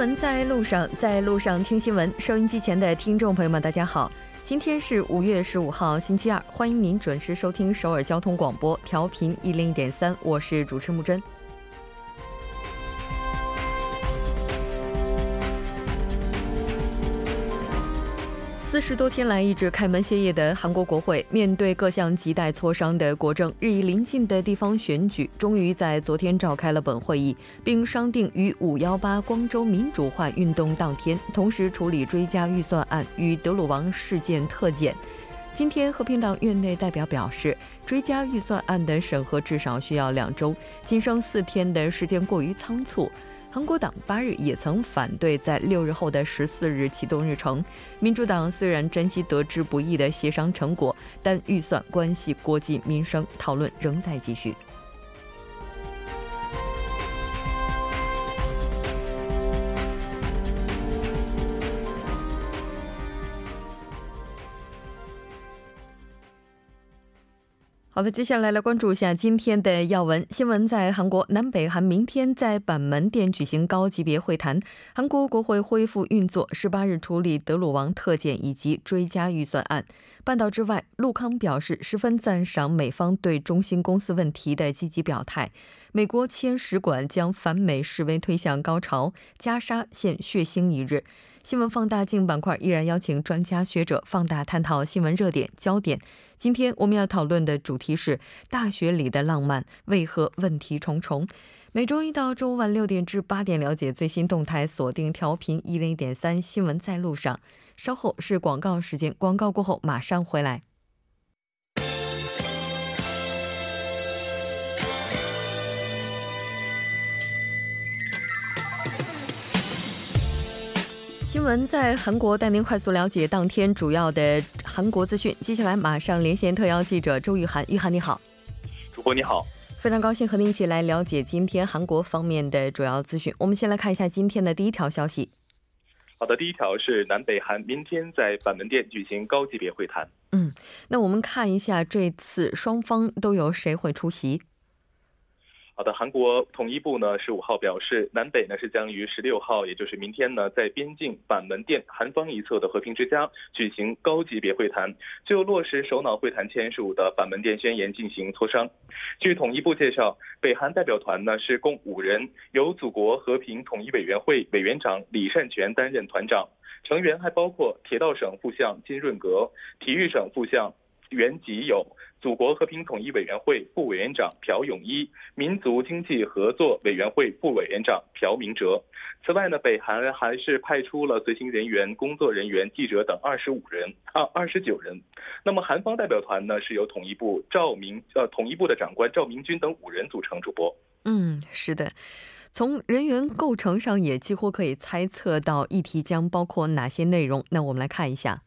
闻在路上，在路上听新闻。收音机前的听众朋友们，大家好，今天是五月十五号，星期二，欢迎您准时收听首尔交通广播，调频一零一点三，我是主持木真。四十多天来一直开门歇业的韩国国会，面对各项亟待磋商的国政，日益临近的地方选举，终于在昨天召开了本会议，并商定于五幺八光州民主化运动当天，同时处理追加预算案与德鲁王事件特检。今天，和平党院内代表表示，追加预算案的审核至少需要两周，仅剩四天的时间过于仓促。韩国党八日也曾反对在六日后的十四日启动日程。民主党虽然珍惜得之不易的协商成果，但预算关系国计民生，讨论仍在继续。好的，接下来来关注一下今天的要闻新闻。在韩国，南北韩明天在板门店举行高级别会谈，韩国国会恢复运作，十八日处理德鲁王特检以及追加预算案。半岛之外，陆康表示十分赞赏美方对中兴公司问题的积极表态。美国签使馆将反美示威推向高潮，加沙现血腥一日。新闻放大镜板块依然邀请专家学者放大探讨新闻热点焦点。今天我们要讨论的主题是大学里的浪漫为何问题重重。每周一到周五晚六点至八点，了解最新动态，锁定调频一零一点三新闻在路上。稍后是广告时间，广告过后马上回来。新闻在韩国带您快速了解当天主要的韩国资讯。接下来马上连线特邀记者周玉涵，玉涵你好，主播你好，非常高兴和您一起来了解今天韩国方面的主要资讯。我们先来看一下今天的第一条消息。好的，第一条是南北韩明天在板门店举行高级别会谈。嗯，那我们看一下这次双方都有谁会出席。好的，韩国统一部呢十五号表示，南北呢是将于十六号，也就是明天呢，在边境板门店韩方一侧的和平之家举行高级别会谈，就落实首脑会谈签署的板门店宣言进行磋商。据统一部介绍，北韩代表团呢是共五人，由祖国和平统一委员会委员长李善权担任团长，成员还包括铁道省副相金润革、体育省副相原籍有。祖国和平统一委员会副委员长朴永一、民族经济合作委员会副委员长朴明哲。此外呢，北韩还是派出了随行人员、工作人员、记者等二十五人啊，二十九人。那么韩方代表团呢，是由统一部赵明呃统一部的长官赵明军等五人组成。主播，嗯，是的，从人员构成上也几乎可以猜测到议题将包括哪些内容。那我们来看一下。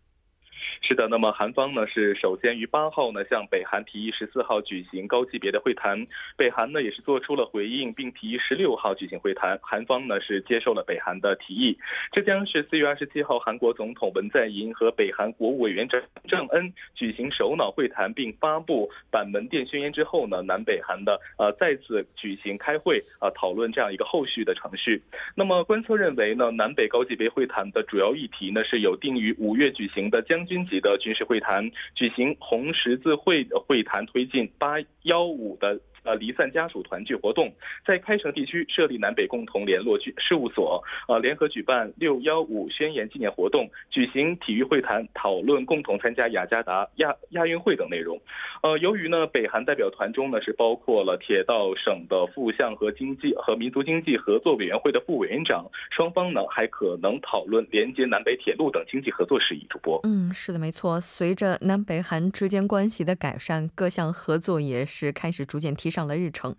是的，那么韩方呢是首先于八号呢向北韩提议十四号举行高级别的会谈，北韩呢也是做出了回应，并提议十六号举行会谈。韩方呢是接受了北韩的提议。这将是四月二十七号韩国总统文在寅和北韩国务委员长郑恩举行首脑会谈，并发布板门店宣言之后呢，南北韩的呃再次举行开会啊讨论这样一个后续的程序。那么观测认为呢，南北高级别会谈的主要议题呢是有定于五月举行的将军。级的军事会谈举行红十字会会谈，推进八幺五的。呃，离散家属团聚活动在开城地区设立南北共同联络事事务所，呃，联合举办六幺五宣言纪念活动，举行体育会谈，讨论共同参加雅加达亚亚运会等内容。呃，由于呢，北韩代表团中呢是包括了铁道省的副相和经济和民族经济合作委员会的副委员长，双方呢还可能讨论连接南北铁路等经济合作事宜。主播，嗯，是的，没错。随着南北韩之间关系的改善，各项合作也是开始逐渐提。上了日程，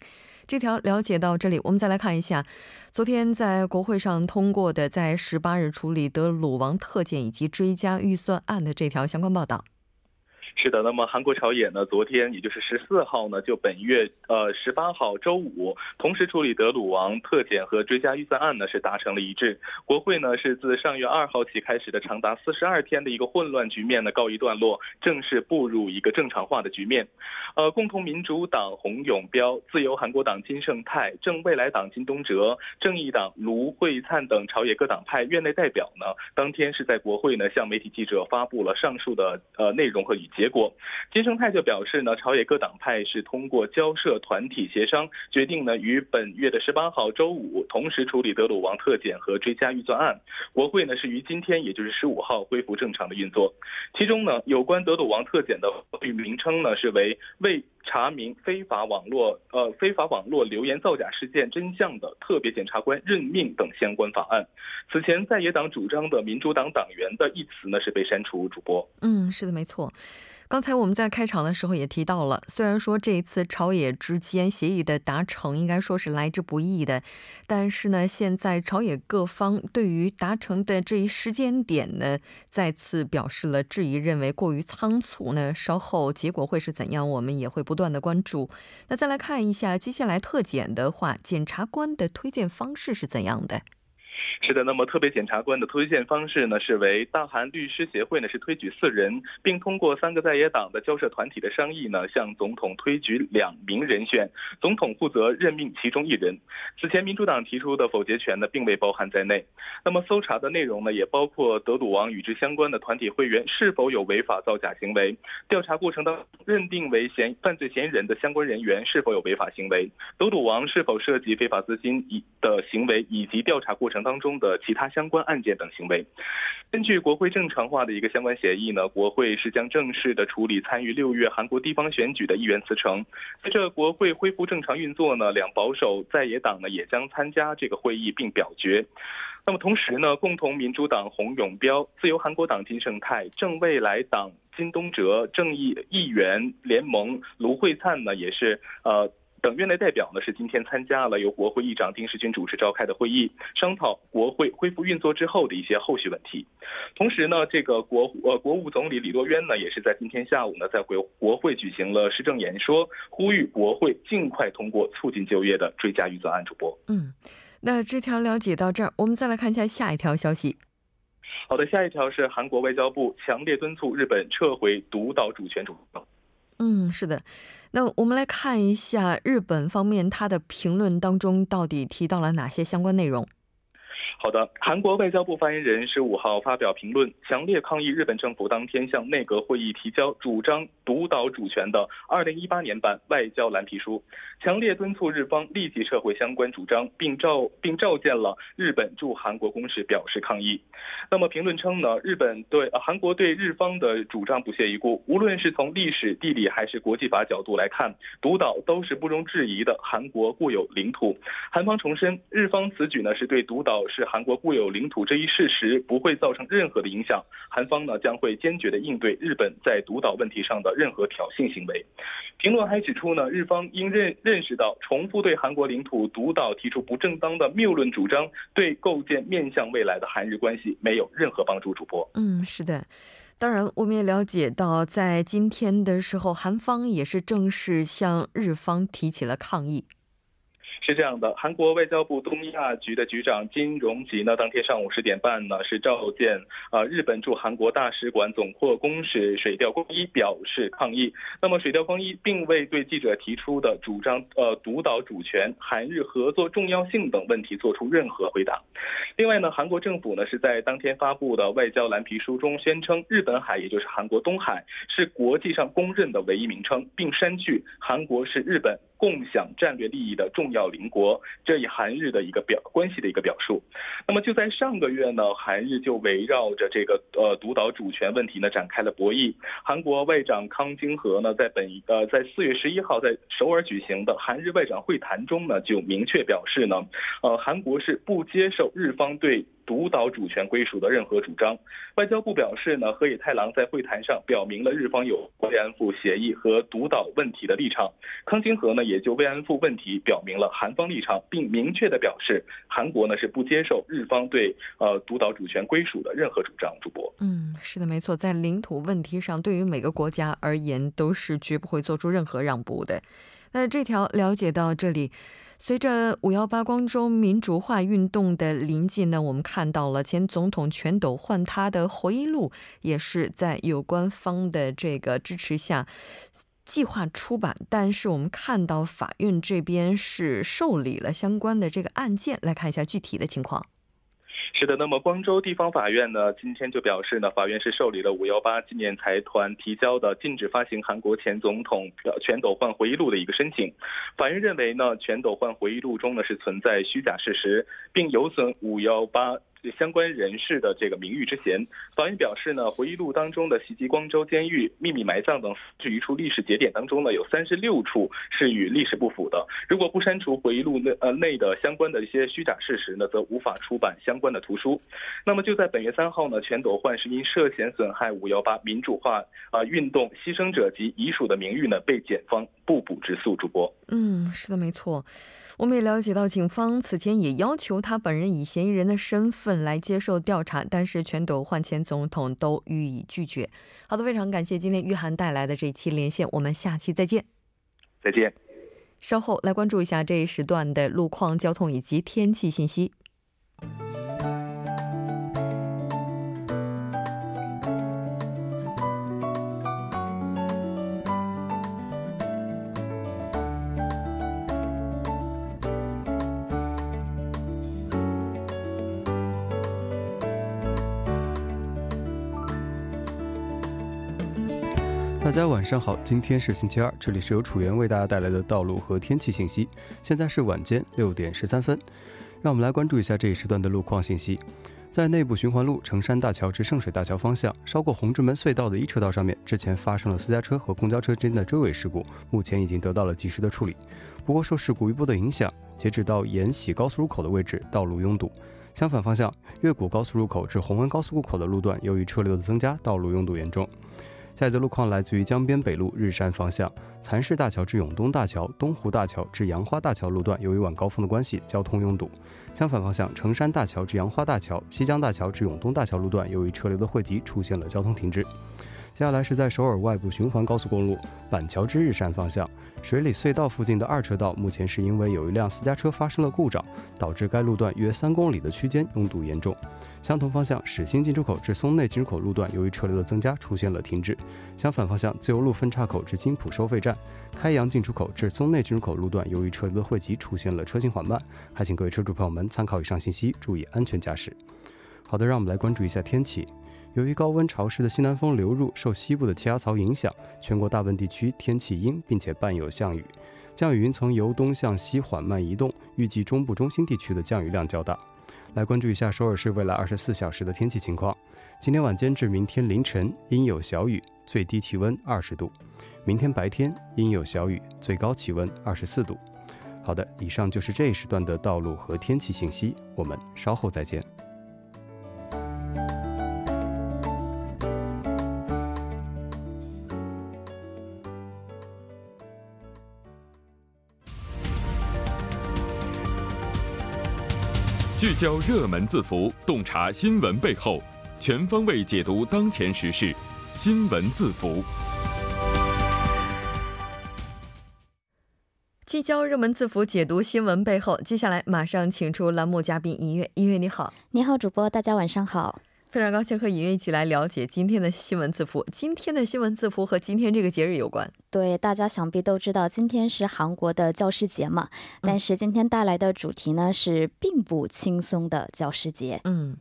这条了解到这里，我们再来看一下，昨天在国会上通过的，在十八日处理德鲁王特件以及追加预算案的这条相关报道。是的，那么韩国朝野呢，昨天也就是十四号呢，就本月呃十八号周五，同时处理德鲁王特检和追加预算案呢，是达成了一致。国会呢是自上月二号起开始的长达四十二天的一个混乱局面呢告一段落，正式步入一个正常化的局面。呃，共同民主党洪永标、自由韩国党金圣泰、正未来党金东哲、正义党卢惠灿等朝野各党派院内代表呢，当天是在国会呢向媒体记者发布了上述的呃内容和语境结果。金生泰就表示呢，朝野各党派是通过交涉团体协商，决定呢于本月的十八号周五同时处理德鲁王特检和追加预算案。国会呢是于今天，也就是十五号恢复正常的运作。其中呢，有关德鲁王特检的名称呢是为为查明非法网络呃非法网络留言造假事件真相的特别检察官任命等相关法案。此前在野党主张的民主党党员的一词呢是被删除。主播，嗯，是的，没错。刚才我们在开场的时候也提到了，虽然说这一次朝野之间协议的达成应该说是来之不易的，但是呢，现在朝野各方对于达成的这一时间点呢，再次表示了质疑，认为过于仓促呢。稍后结果会是怎样，我们也会不断的关注。那再来看一下接下来特检的话，检察官的推荐方式是怎样的？是的，那么特别检察官的推荐方式呢，是为大韩律师协会呢是推举四人，并通过三个在野党的交涉团体的商议呢，向总统推举两名人选，总统负责任命其中一人。此前民主党提出的否决权呢，并未包含在内。那么搜查的内容呢，也包括德鲁王与之相关的团体会员是否有违法造假行为，调查过程当认定为嫌犯罪嫌疑人的相关人员是否有违法行为，德鲁王是否涉及非法资金以的行为，以及调查过程当中。的其他相关案件等行为，根据国会正常化的一个相关协议呢，国会是将正式的处理参与六月韩国地方选举的议员辞呈。随着国会恢复正常运作呢，两保守在野党呢也将参加这个会议并表决。那么同时呢，共同民主党洪永标、自由韩国党金圣泰、正未来党金东哲、正义议员联盟卢惠灿呢也是呃。等院内代表呢是今天参加了由国会议长丁世军主持召开的会议，商讨国会恢复运作之后的一些后续问题。同时呢，这个国呃国务总理李洛渊呢也是在今天下午呢在国国会举行了施政演说，呼吁国会尽快通过促进就业的追加预算案。主播，嗯，那这条了解到这儿，我们再来看一下下一条消息。好的，下一条是韩国外交部强烈敦促日本撤回独岛主权主张。嗯，是的。那我们来看一下日本方面，他的评论当中到底提到了哪些相关内容。好的，韩国外交部发言人十五号发表评论，强烈抗议日本政府当天向内阁会议提交主张独岛主权的二零一八年版外交蓝皮书，强烈敦促日方立即撤回相关主张，并召并召见了日本驻韩国公使表示抗议。那么评论称呢，日本对韩国对日方的主张不屑一顾，无论是从历史、地理还是国际法角度来看，独岛都是不容置疑的韩国固有领土。韩方重申，日方此举呢是对独岛是。韩国固有领土这一事实不会造成任何的影响，韩方呢将会坚决的应对日本在独岛问题上的任何挑衅行为。评论还指出呢，日方应认认识到，重复对韩国领土独岛提出不正当的谬论主张，对构建面向未来的韩日关系没有任何帮助。主播，嗯，是的，当然我们也了解到，在今天的时候，韩方也是正式向日方提起了抗议。是这样的，韩国外交部东亚局的局长金荣吉呢，当天上午十点半呢，是召见啊日本驻韩国大使馆总括公使水调光一表示抗议。那么水调光一并未对记者提出的主张呃独岛主权、韩日合作重要性等问题做出任何回答。另外呢，韩国政府呢是在当天发布的外交蓝皮书中宣称，日本海也就是韩国东海是国际上公认的唯一名称，并删去韩国是日本。共享战略利益的重要邻国，这一韩日的一个表关系的一个表述。那么就在上个月呢，韩日就围绕着这个呃独岛主权问题呢展开了博弈。韩国外长康京和呢在本呃在四月十一号在首尔举行的韩日外长会谈中呢就明确表示呢，呃韩国是不接受日方方对。独岛主权归属的任何主张。外交部表示呢，河野太郎在会谈上表明了日方有慰安妇协议和独岛问题的立场。康金和呢也就慰安妇问题表明了韩方立场，并明确的表示韩国呢是不接受日方对呃独岛主权归属的任何主张。主播，嗯，是的，没错，在领土问题上，对于每个国家而言都是绝不会做出任何让步的。那这条了解到这里。随着五幺八光州民主化运动的临近呢，我们看到了前总统全斗焕他的回忆录也是在有关方的这个支持下计划出版，但是我们看到法院这边是受理了相关的这个案件，来看一下具体的情况。是的，那么光州地方法院呢，今天就表示呢，法院是受理了五幺八纪念财团提交的禁止发行韩国前总统全斗焕回忆录的一个申请。法院认为呢，全斗焕回忆录中呢是存在虚假事实，并有损五幺八。相关人士的这个名誉之嫌，法院表示呢，回忆录当中的袭击光州监狱、秘密埋葬等四十余处历史节点当中呢，有三十六处是与历史不符的。如果不删除回忆录内呃内的相关的一些虚假事实呢，则无法出版相关的图书。那么就在本月三号呢，全斗焕是因涉嫌损害五幺八民主化啊运动牺牲者及遗属的名誉呢，被检方不补直诉。主播，嗯，是的，没错。我们也了解到，警方此前也要求他本人以嫌疑人的身份来接受调查，但是全斗焕前总统都予以拒绝。好的，非常感谢今天玉涵带来的这一期连线，我们下期再见。再见。稍后来关注一下这一时段的路况、交通以及天气信息。晚上好，今天是星期二，这里是由楚源为大家带来的道路和天气信息。现在是晚间六点十三分，让我们来关注一下这一时段的路况信息。在内部循环路成山大桥至圣水大桥方向，稍过红之门隧道的一车道上面，之前发生了私家车和公交车之间的追尾事故，目前已经得到了及时的处理。不过受事故余波的影响，截止到延禧高速入口的位置，道路拥堵。相反方向，越谷高速入口至红恩高速入口的路段，由于车流的增加，道路拥堵严重。下一则路况来自于江边北路日山方向，蚕市大桥至永东大桥、东湖大桥至杨花大桥路段，由于晚高峰的关系，交通拥堵。相反方向，城山大桥至杨花大桥、西江大桥至永东大桥路段，由于车流的汇集，出现了交通停滞。接下来是在首尔外部循环高速公路板桥至日山方向。水里隧道附近的二车道，目前是因为有一辆私家车发生了故障，导致该路段约三公里的区间拥堵严重。相同方向，始兴进出口至松内进出口路段，由于车流的增加，出现了停滞。相反方向，自由路分岔口至金浦收费站、开阳进出口至松内进出口路段，由于车流的汇集，出现了车行缓慢。还请各位车主朋友们参考以上信息，注意安全驾驶。好的，让我们来关注一下天气。由于高温潮湿的西南风流入，受西部的气压槽影响，全国大部分地区天气阴，并且伴有降雨。降雨云层由东向西缓慢移动，预计中部中心地区的降雨量较大。来关注一下首尔市未来二十四小时的天气情况：今天晚间至明天凌晨阴有小雨，最低气温二十度；明天白天阴有小雨，最高气温二十四度。好的，以上就是这一时段的道路和天气信息，我们稍后再见。聚焦热门字符，洞察新闻背后，全方位解读当前时事。新闻字符，聚焦热门字符，解读新闻背后。接下来马上请出栏目嘉宾音乐，音乐你好，你好，主播，大家晚上好。非常高兴和音乐一起来了解今天的新闻字符。今天的新闻字符和今天这个节日有关。对，大家想必都知道，今天是韩国的教师节嘛。但是今天带来的主题呢是并不轻松的教师节。嗯，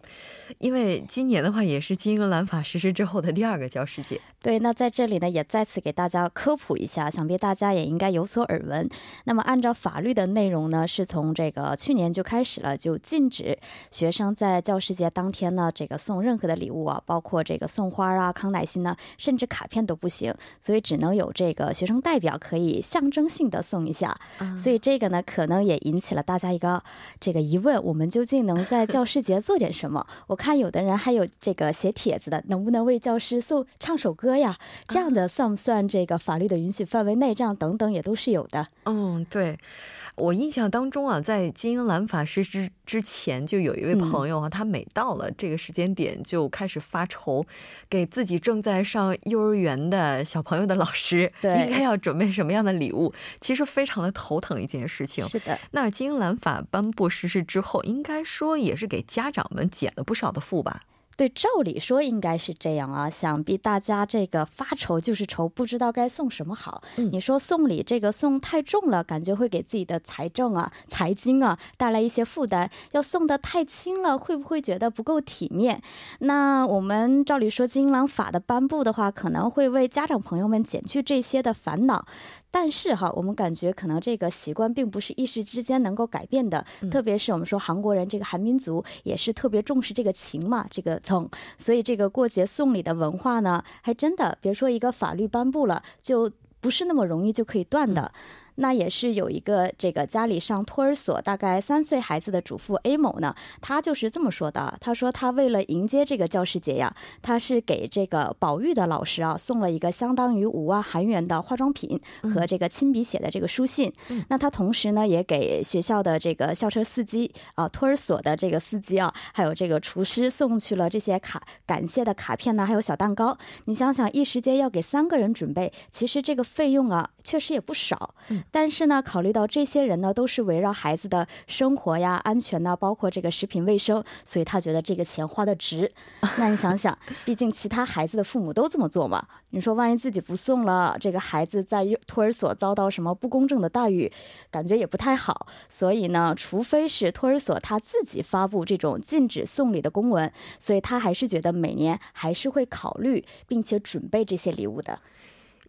因为今年的话也是金英兰法实施之后的第二个教师节。对，那在这里呢也再次给大家科普一下，想必大家也应该有所耳闻。那么按照法律的内容呢，是从这个去年就开始了，就禁止学生在教师节当天呢这个送任何的礼物啊，包括这个送花啊、康乃馨呢，甚至卡片都不行，所以只能有这个学生代表可以象征性的送一下。所以这个呢，可能也引起了大家一个这个疑问：我们究竟能在教师节做点什么？我看有的人还有这个写帖子的，能不能为教师送唱首歌呀？这样的算不算这个法律的允许范围内？这样等等也都是有的。嗯，对。我印象当中啊，在金英兰法师之之前，就有一位朋友啊，他每到了这个时间点就开始发愁，给自己正在上幼儿园的小朋友的老师，应该要准备什么样的礼物，其实非常的头疼一件事情。是的，那金英兰法颁布实施之后，应该说也是给家长们减了不少的负吧。对，照理说应该是这样啊。想必大家这个发愁就是愁，不知道该送什么好。你说送礼这个送太重了，感觉会给自己的财政啊、财经啊带来一些负担；要送的太轻了，会不会觉得不够体面？那我们照理说，金狼法的颁布的话，可能会为家长朋友们减去这些的烦恼。但是哈，我们感觉可能这个习惯并不是一时之间能够改变的，特别是我们说韩国人这个韩民族也是特别重视这个情嘛，这个层，所以这个过节送礼的文化呢，还真的别说一个法律颁布了，就不是那么容易就可以断的。那也是有一个这个家里上托儿所，大概三岁孩子的主妇 A 某呢，他就是这么说的。他说他为了迎接这个教师节呀，他是给这个保育的老师啊送了一个相当于五万韩元的化妆品和这个亲笔写的这个书信。那他同时呢也给学校的这个校车司机啊、托儿所的这个司机啊，还有这个厨师送去了这些卡感谢的卡片呢，还有小蛋糕。你想想，一时间要给三个人准备，其实这个费用啊确实也不少。但是呢，考虑到这些人呢都是围绕孩子的生活呀、安全呐，包括这个食品卫生，所以他觉得这个钱花的值。那你想想，毕竟其他孩子的父母都这么做嘛，你说万一自己不送了，这个孩子在托儿所遭到什么不公正的待遇，感觉也不太好。所以呢，除非是托儿所他自己发布这种禁止送礼的公文，所以他还是觉得每年还是会考虑并且准备这些礼物的。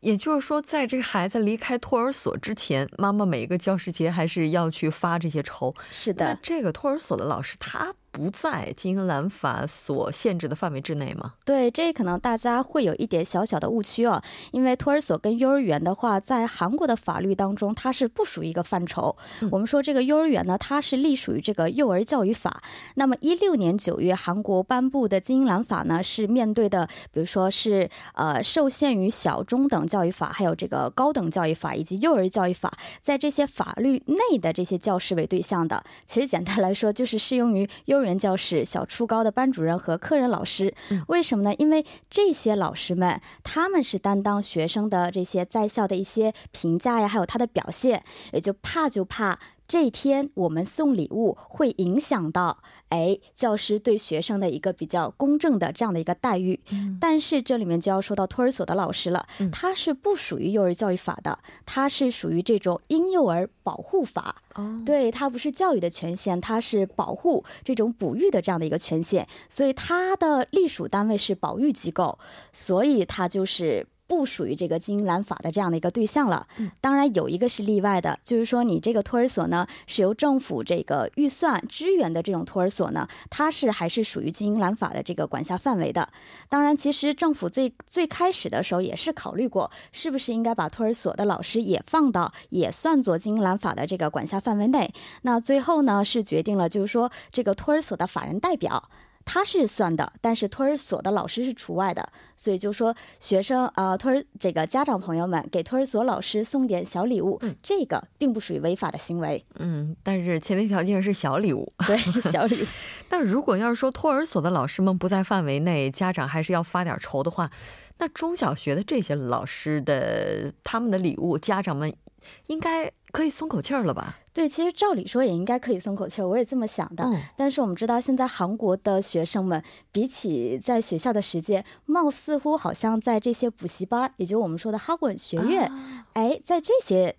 也就是说，在这个孩子离开托儿所之前，妈妈每一个教师节还是要去发这些筹。是的，那这个托儿所的老师他。不在金英兰法所限制的范围之内吗？对，这可能大家会有一点小小的误区哦。因为托儿所跟幼儿园的话，在韩国的法律当中，它是不属于一个范畴。我们说这个幼儿园呢，它是隶属于这个幼儿教育法。那么一六年九月，韩国颁布的金英兰法呢，是面对的，比如说是呃受限于小中等教育法，还有这个高等教育法以及幼儿教育法，在这些法律内的这些教师为对象的。其实简单来说，就是适用于幼。园教室、小初高的班主任和客人老师，为什么呢？因为这些老师们他们是担当学生的这些在校的一些评价呀，还有他的表现，也就怕就怕。这一天我们送礼物会影响到，哎，教师对学生的一个比较公正的这样的一个待遇。但是这里面就要说到托儿所的老师了，他是不属于幼儿教育法的，他是属于这种婴幼儿保护法。哦，对他不是教育的权限，他是保护这种哺育的这样的一个权限，所以他的隶属单位是保育机构，所以他就是。不属于这个金兰法的这样的一个对象了。当然有一个是例外的，就是说你这个托儿所呢是由政府这个预算支援的这种托儿所呢，它是还是属于金兰法的这个管辖范围的。当然，其实政府最最开始的时候也是考虑过，是不是应该把托儿所的老师也放到也算作金兰法的这个管辖范围内。那最后呢是决定了，就是说这个托儿所的法人代表。他是算的，但是托儿所的老师是除外的，所以就说学生啊，托儿这个家长朋友们给托儿所老师送点小礼物，这个并不属于违法的行为。嗯，但是前提条件是小礼物，对小礼物。但如果要是说托儿所的老师们不在范围内，家长还是要发点愁的话，那中小学的这些老师的他们的礼物，家长们应该可以松口气儿了吧？对，其实照理说也应该可以松口气儿，我也这么想的。但是我们知道，现在韩国的学生们比起在学校的时间，貌似乎好像在这些补习班，也就我们说的哈滚学院，哎，在这些。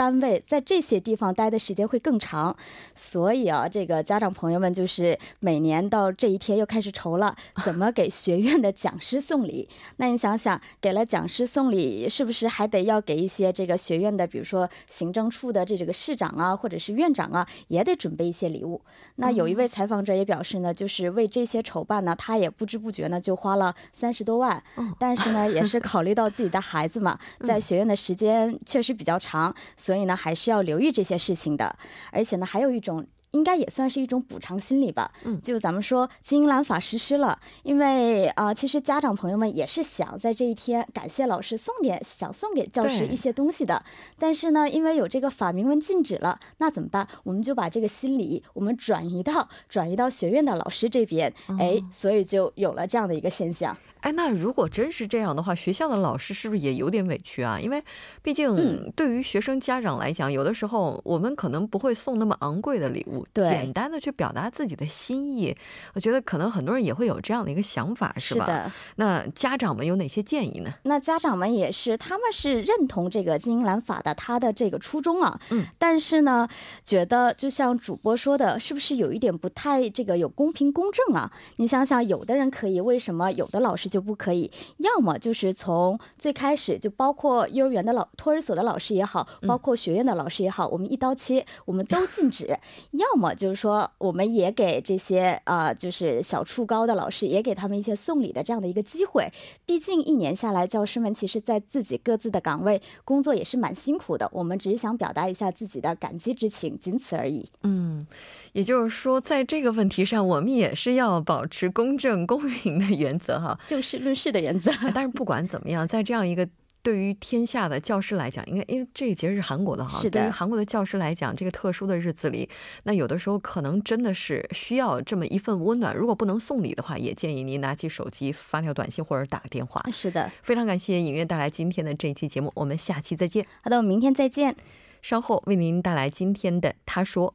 单位，在这些地方待的时间会更长，所以啊，这个家长朋友们就是每年到这一天又开始愁了，怎么给学院的讲师送礼？那你想想，给了讲师送礼，是不是还得要给一些这个学院的，比如说行政处的这这个市长啊，或者是院长啊，也得准备一些礼物？那有一位采访者也表示呢，就是为这些筹办呢，他也不知不觉呢就花了三十多万，但是呢，也是考虑到自己的孩子嘛，在学院的时间确实比较长。所所以呢，还是要留意这些事情的。而且呢，还有一种，应该也算是一种补偿心理吧。嗯，就咱们说金兰法实施了，因为啊，其实家长朋友们也是想在这一天感谢老师，送点想送给教师一些东西的。但是呢，因为有这个法明文禁止了，那怎么办？我们就把这个心理我们转移到转移到学院的老师这边。哎，所以就有了这样的一个现象。哎，那如果真是这样的话，学校的老师是不是也有点委屈啊？因为毕竟对于学生家长来讲，有的时候我们可能不会送那么昂贵的礼物，简单的去表达自己的心意。我觉得可能很多人也会有这样的一个想法，是吧？是的。那家长们有哪些建议呢？那家长们也是，他们是认同这个金英兰法的，他的这个初衷啊。嗯。但是呢，觉得就像主播说的，是不是有一点不太这个有公平公正啊？你想想，有的人可以，为什么有的老师？就不可以，要么就是从最开始就包括幼儿园的老托儿所的老师也好，包括学院的老师也好，我们一刀切，我们都禁止；要么就是说，我们也给这些啊，就是小初高的老师，也给他们一些送礼的这样的一个机会。毕竟一年下来，教师们其实在自己各自的岗位工作也是蛮辛苦的。我们只是想表达一下自己的感激之情，仅此而已。嗯，也就是说，在这个问题上，我们也是要保持公正公平的原则哈。就事论事的原则，但是不管怎么样，在这样一个对于天下的教师来讲，应该因为这个节日是韩国的哈，对于韩国的教师来讲，这个特殊的日子里，那有的时候可能真的是需要这么一份温暖。如果不能送礼的话，也建议您拿起手机发条短信或者打个电话。是的，非常感谢影月带来今天的这一期节目，我们下期再见。好的，我们明天再见。稍后为您带来今天的他说。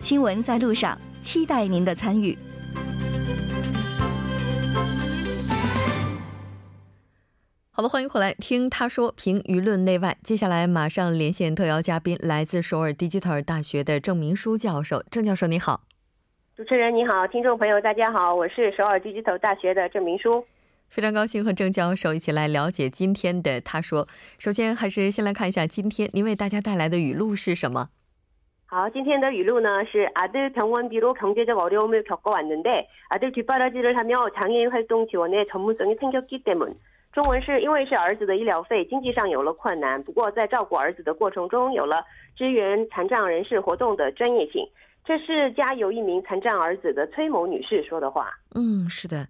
新闻在路上，期待您的参与。好的，欢迎回来听他说评舆论内外。接下来马上连线特邀嘉宾，来自首尔 Digital 大学的郑明书教授。郑教授你好，主持人你好，听众朋友大家好，我是首尔 Digital 大学的郑明书，非常高兴和郑教授一起来了解今天的他说。首先还是先来看一下今天您为大家带来的语录是什么。好，今天的语录呢是아들병원비로경제적어려움을겪어왔는데아들뒷바라지를하며장애인활동지원에전문성이생겼기때문中文是因为是儿子的医疗费，经济上有了困难，不过在照顾儿子的过程中有了支援残障人士活动的专业性。这是家有一名残障儿子的崔某女士说的话。嗯，是的。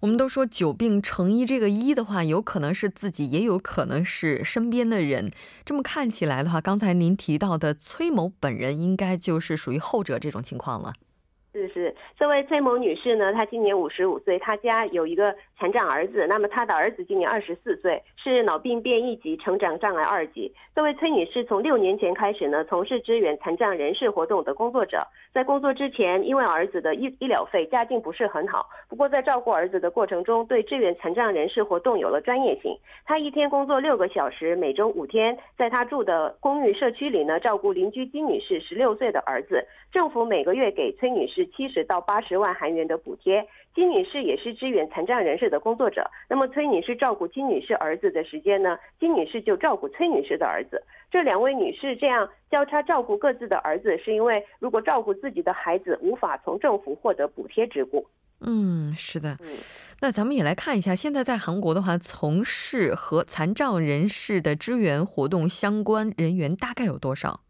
我们都说久病成医，这个医的话，有可能是自己，也有可能是身边的人。这么看起来的话，刚才您提到的崔某本人，应该就是属于后者这种情况了。是是，这位崔某女士呢，她今年五十五岁，她家有一个。残障儿子，那么她的儿子今年二十四岁，是脑病变一级成长障碍二级。这位崔女士从六年前开始呢，从事支援残障人士活动的工作者。在工作之前，因为儿子的医医疗费，家境不是很好。不过在照顾儿子的过程中，对支援残障人士活动有了专业性。她一天工作六个小时，每周五天，在她住的公寓社区里呢，照顾邻居金女士十六岁的儿子。政府每个月给崔女士七十到八十万韩元的补贴。金女士也是支援残障人士的工作者。那么崔女士照顾金女士儿子的时间呢？金女士就照顾崔女士的儿子。这两位女士这样交叉照顾各自的儿子，是因为如果照顾自己的孩子无法从政府获得补贴之故。嗯，是的。嗯，那咱们也来看一下，现在在韩国的话，从事和残障人士的支援活动相关人员大概有多少？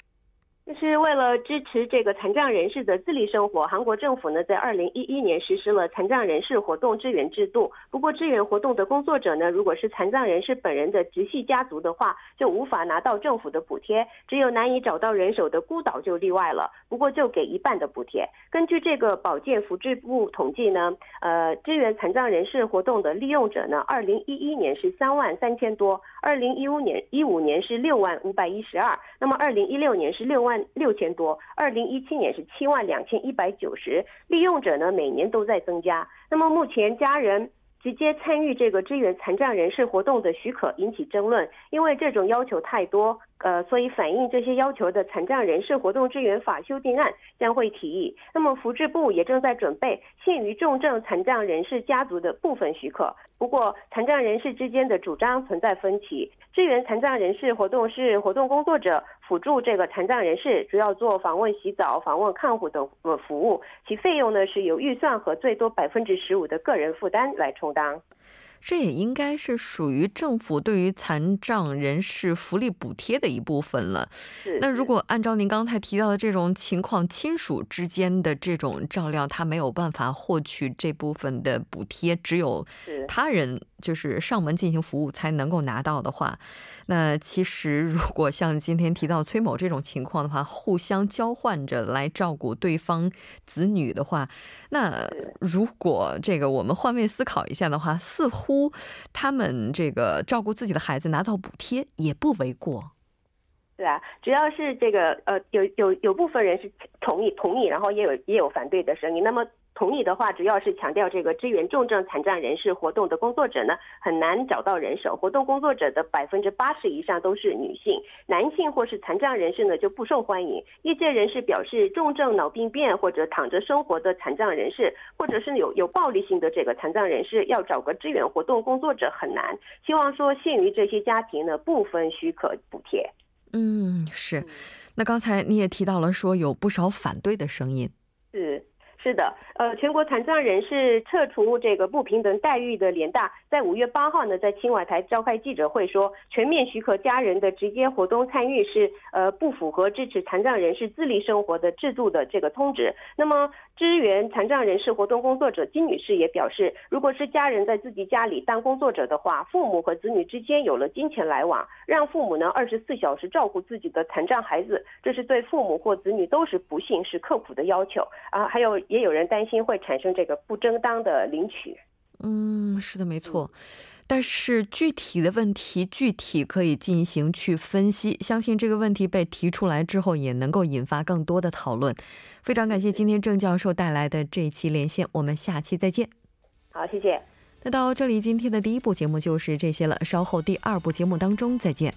就是为了支持这个残障人士的自立生活，韩国政府呢在二零一一年实施了残障人士活动支援制度。不过，支援活动的工作者呢，如果是残障人士本人的直系家族的话，就无法拿到政府的补贴。只有难以找到人手的孤岛就例外了，不过就给一半的补贴。根据这个保健福祉部统计呢，呃，支援残障人士活动的利用者呢，二零一一年是三万三千多，二零一五年一五年是六万五百一十二，那么二零一六年是六万。六千多，二零一七年是七万两千一百九十，利用者呢每年都在增加。那么目前家人直接参与这个支援残障人士活动的许可引起争论，因为这种要求太多。呃，所以反映这些要求的残障人士活动支援法修订案将会提议。那么福祉部也正在准备限于重症残障人士家族的部分许可。不过，残障人士之间的主张存在分歧。支援残障人士活动是活动工作者辅助这个残障人士，主要做访问、洗澡、访问看护等呃服务，其费用呢是由预算和最多百分之十五的个人负担来充当。这也应该是属于政府对于残障人士福利补贴的一部分了。那如果按照您刚才提到的这种情况，亲属之间的这种照料，他没有办法获取这部分的补贴，只有他人。就是上门进行服务才能够拿到的话，那其实如果像今天提到崔某这种情况的话，互相交换着来照顾对方子女的话，那如果这个我们换位思考一下的话，似乎乎他们这个照顾自己的孩子拿到补贴也不为过。对啊，主要是这个呃，有有有部分人是同意同意，然后也有也有反对的声音，那么。同理的话，主要是强调这个支援重症残障人士活动的工作者呢，很难找到人手。活动工作者的百分之八十以上都是女性，男性或是残障人士呢就不受欢迎。业界人士表示，重症脑病变或者躺着生活的残障人士，或者是有有暴力性的这个残障人士，要找个支援活动工作者很难。希望说限于这些家庭呢，部分许可补贴。嗯，是。那刚才你也提到了，说有不少反对的声音。是。是的，呃，全国残障人士撤除这个不平等待遇的联大，在五月八号呢，在青瓦台召开记者会说，全面许可家人的直接活动参与是呃不符合支持残障人士自立生活的制度的这个通知。那么，支援残障人士活动工作者金女士也表示，如果是家人在自己家里当工作者的话，父母和子女之间有了金钱来往，让父母呢二十四小时照顾自己的残障孩子，这是对父母或子女都是不幸是刻苦的要求啊，还有。也有人担心会产生这个不正当的领取。嗯，是的，没错。但是具体的问题，具体可以进行去分析。相信这个问题被提出来之后，也能够引发更多的讨论。非常感谢今天郑教授带来的这一期连线，我们下期再见。好，谢谢。那到这里，今天的第一部节目就是这些了。稍后第二部节目当中再见。